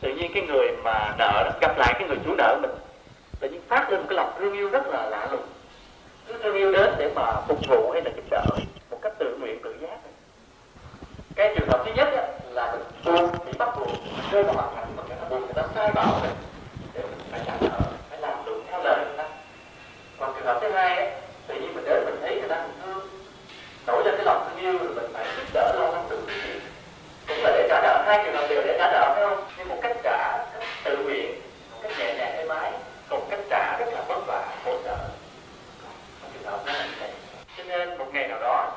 Tự nhiên cái người mà nợ đó, gặp lại cái người chủ nợ mình tự nhiên phát lên một cái lòng thương yêu rất là lạ lùng. Cứ thương yêu đến để mà phục vụ hay là giúp đỡ một cách tự nguyện tự giác. Cái trường hợp thứ nhất á, là được buồn bị bắt buộc rơi vào hoàn cảnh mà người ta buồn người ta sai bảo mình phải trả nợ phải làm đúng theo lời người ta. Còn trường hợp thứ hai ấy, tự nhiên mình đến mình thấy người ta mình thương nổi lên cái lòng thương yêu rồi mình phải giúp đỡ lo lắng tự cái cũng là để trả nợ hai trường hợp đều để trả nợ phải không? Nhưng một cách trả cách tự nguyện một cách nhẹ nhàng êm ái còn một cách trả rất là vất vả khổ sở trường hợp đó là như vậy. Cho nên một ngày nào đó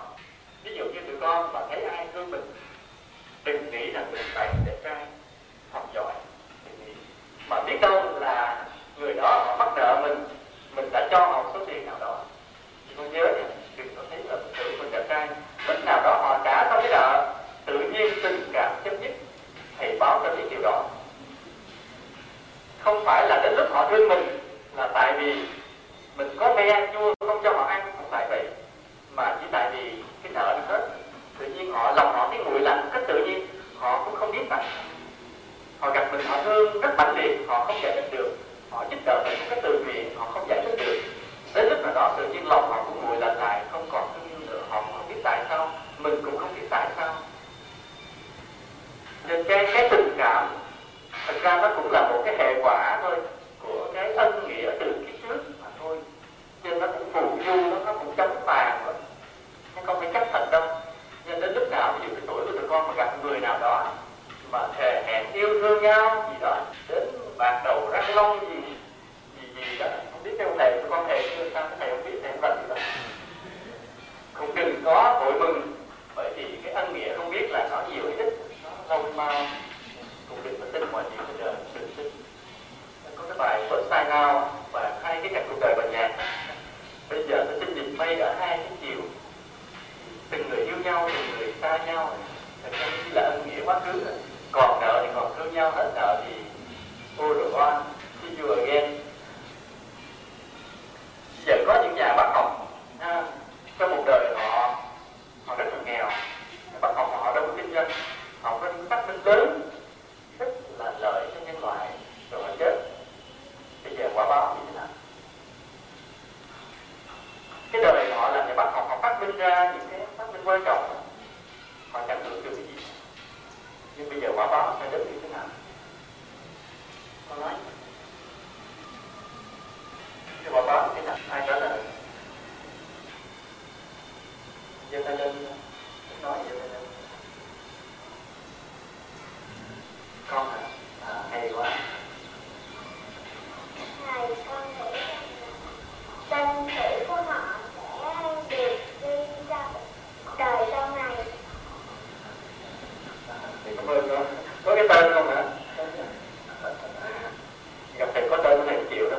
ví dụ như tụi con mà thấy ai thương mình đừng nghĩ rằng mình phải đẹp trai học giỏi đừng nghĩ mà biết đâu là người đó họ mắc nợ mình mình đã cho họ số tiền nào đó. Thì con nhớ nha, đừng có thấy là mình tự mình đẹp trai. Lúc nào đó họ trả xong cái nợ, tự nhiên tình cảm chấm dứt thầy báo cho biết điều đó. Không phải là đến lúc họ thương mình là tại vì mình có me chua không cho họ ăn, không phải vậy, mà chỉ tại vì cái nợ nó hết. Tự nhiên họ lòng họ cái nguội lạnh một cách tự nhiên họ cũng không biết tại sao họ gặp mình, họ thương rất mạnh liệt họ không giải thích được. Họ giúp đỡ mình một cái tự nguyện, họ không giải thích được. Đến lúc nào đó, tự nhiên lòng họ cũng nguội lạnh lại, không còn thương yêu nữa. Họ không biết tại sao, mình cũng không biết tại sao. Nên cái cái tình cảm, thật ra nó cũng là một cái hệ quả thôi, của cái ân nghĩa từ kiếp trước mà thôi. Nên nó cũng phù du, nó nó cũng chấm vàng rồi nó không phải chắc thật đâu. Nên đến lúc nào ví dụ cái tuổi của tụi con mà gặp người nào đó mà thề hẹn yêu thương nhau gì đó, đến bạc đầu răng long gì gì gì đó. Không biết theo thầy tôi con thầy chưa, sao thầy không biết thầy không rành gì đó. Không đừng có vội mừng, bởi vì cái ân nghĩa không biết là nó nhiều hay ít. Nó lâu mau ờ, cũng đừng có tin mọi chuyện trên đời đừng tin. Có cái bài bớt sai nào và hai cái cảnh cuộc đời và nhạc. Bây giờ tôi xin nhìn mây ở hai cái chiều. Từng người yêu nhau, từng người xa nhau. Thật ra là ân nghĩa quá khứ rồi còn nợ thì còn thương nhau hết nợ thì ô rồi oan see you again giờ có những nhà bác học ha, trong một đời họ họ rất là nghèo. Bác học họ đâu có kinh doanh họ có những phát minh lớn rất là lợi cho nhân loại rồi họ chết. Bây giờ quả báo như thế nào? Cái đời họ là nhà bác học họ phát minh ra những cái phát minh quan trọng. Họ chẳng được được cái gì nhưng bây giờ quả báo sẽ đến như thế nào? Con nói. Thì quả báo như thế nào? Ai trả lời? Giơ tay lên. Nói giơ tay lên. Con hả? À, hay quá. Thầy con nghĩ rằng là danh tử của họ sẽ được đi ra đời sau này. thì cảm ơn con Vâng, có cái tên không hả? Gặp thầy có tên thầy chịu đó.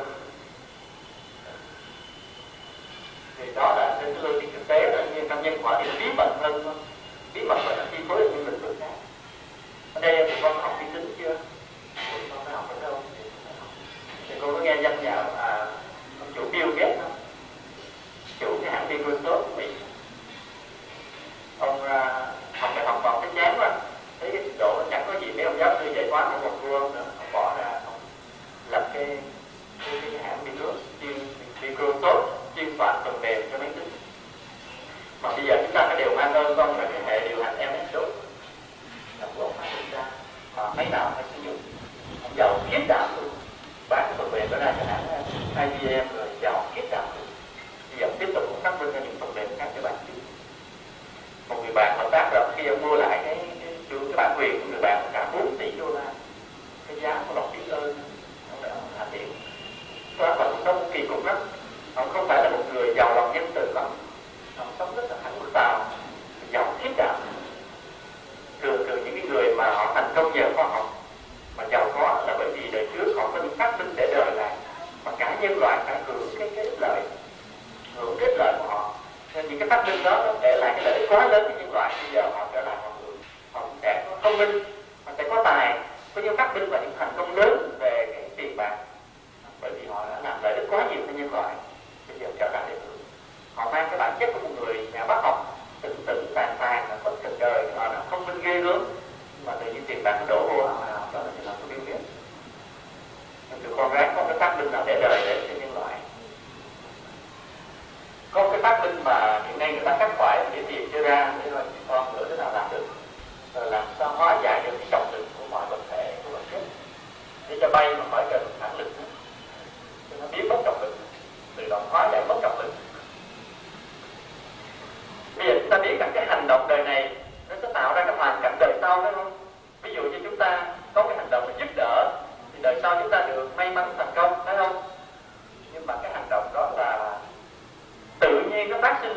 Thì đó là cái lôi thực tế là như trong nhân quả thì bí mật hơn bí mật và chi phối được những lĩnh vực khác. Ở đây thì con học vi tính chưa? Con phải học ở đâu? Thì con có nghe danh nhà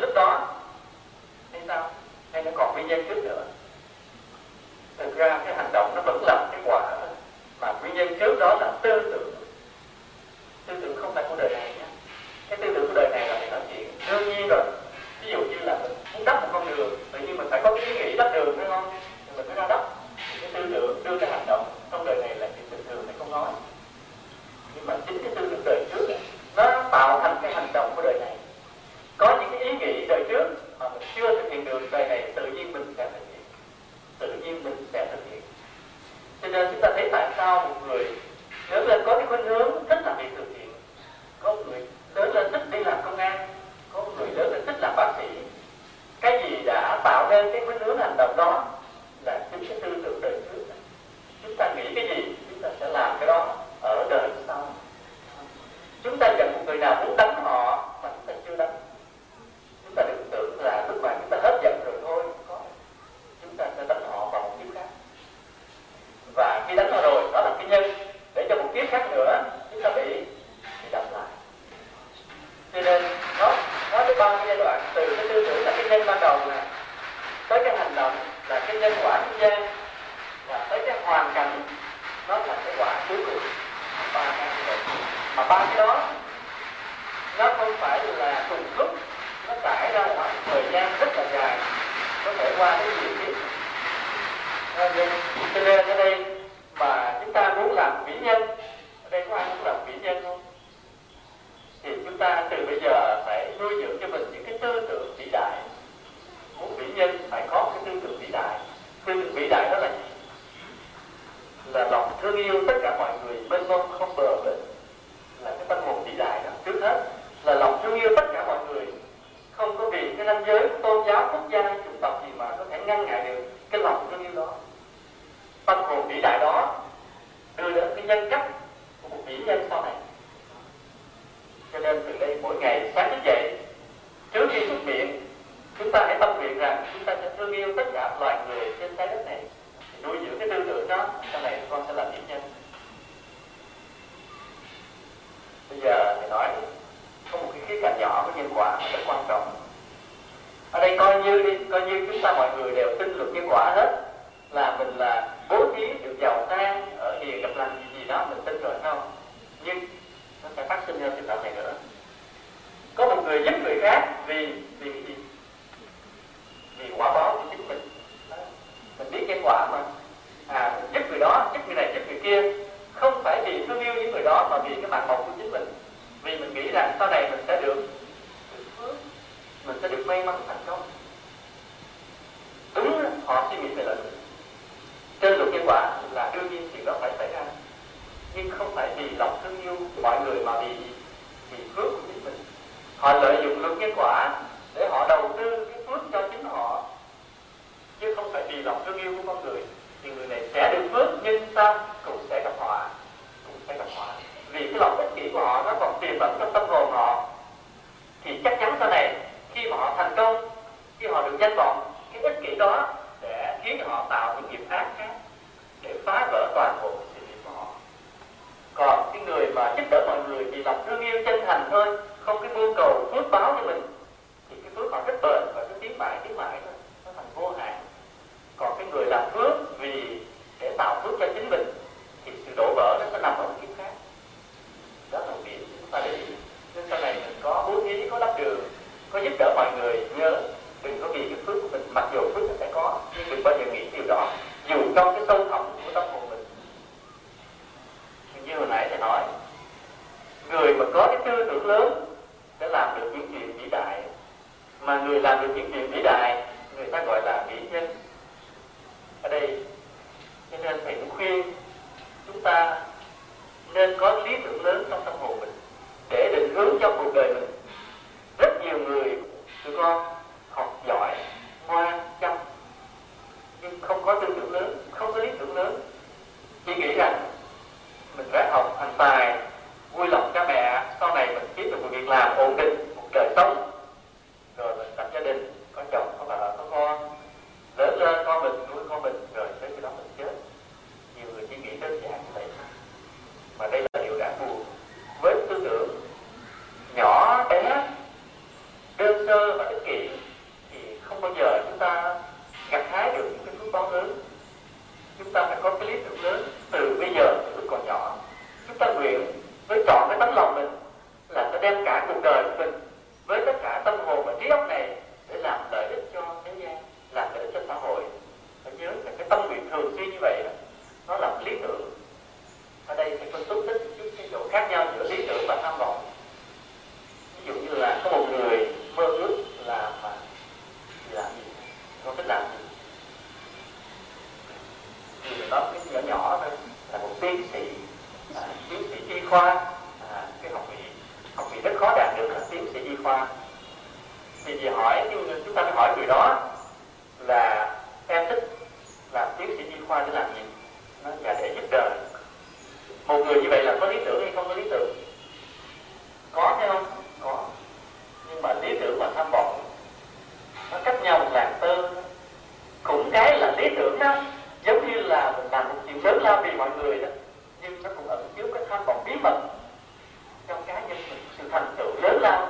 lúc đó. Hay sao? Hay nó còn nguyên nhân trước nữa? Thực ra cái hành động nó vẫn là cái quả mà nguyên nhân trước đó là tư tưởng. Tư tưởng không phải của đời này nhé. Cái tư tưởng của đời này là mình nói chuyện. Đương nhiên rồi ví dụ như là mình muốn đắp một con đường tự nhiên mình phải có cái ý nghĩ đắp đường phải không? Thì mình mới ra đắp. Cái tư tưởng đưa cái hành động trong đời này là chuyện bình thường này không nói. Nhưng mà chính cái tư tưởng đời trước này, nó tạo thành cái hành động của đời này ý nghĩ đời trước mà mình chưa thực hiện được đời này tự nhiên mình sẽ thực hiện. Tự nhiên mình sẽ thực hiện. Cho nên chúng ta thấy tại sao một người lớn lên có cái khuynh hướng thích làm việc từ thiện có người lớn lên thích đi làm công an. Có người lớn lên thích làm bác sĩ. Cái gì đã tạo nên cái khuynh hướng hành động đó là chính cái tư tưởng đời trước. Chúng ta nghĩ cái gì, chúng ta sẽ làm cái đó ở đời sau. Chúng ta gặp một người nào muốn đánh họ mà chúng ta chưa đánh chúng ta đừng tưởng là lúc mà chúng ta hết giận rồi thôi. Có. Chúng ta sẽ đánh họ vào một kiếp khác. Và khi đánh họ rồi, đó là cái nhân. Để cho một kiếp khác nữa, chúng ta bị bị đập lại. Cho nên, nó nó có ba cái giai đoạn. Từ cái tư tưởng là cái nhân ban đầu nè, tới cái hành động là cái nhân quả trung gian và tới cái hoàn cảnh, nó là cái quả cuối cùng. Ba cái mà ba cái đó, nó không phải là cùng lúc, nó trải ra khoảng thời gian rất là dài, có thể qua cái nhiều kiếp ờ, cho nên ở đây mà chúng ta muốn làm vĩ nhân, ở đây có ai muốn làm vĩ nhân không? Thì chúng ta từ bây giờ phải nuôi dưỡng cho mình những cái tư tưởng vĩ đại. Muốn vĩ nhân phải có cái tư tưởng vĩ đại. Tư tưởng vĩ đại đó là gì? Là lòng thương yêu tất cả mọi người mênh mông không bờ bến. Là cái tâm hồn vĩ đại đó. Trước hết là lòng thương yêu tất cả mọi người không có vì cái ranh giới tôn giáo quốc gia chủng tộc gì mà có thể ngăn ngại được. Thành tựu lớn lao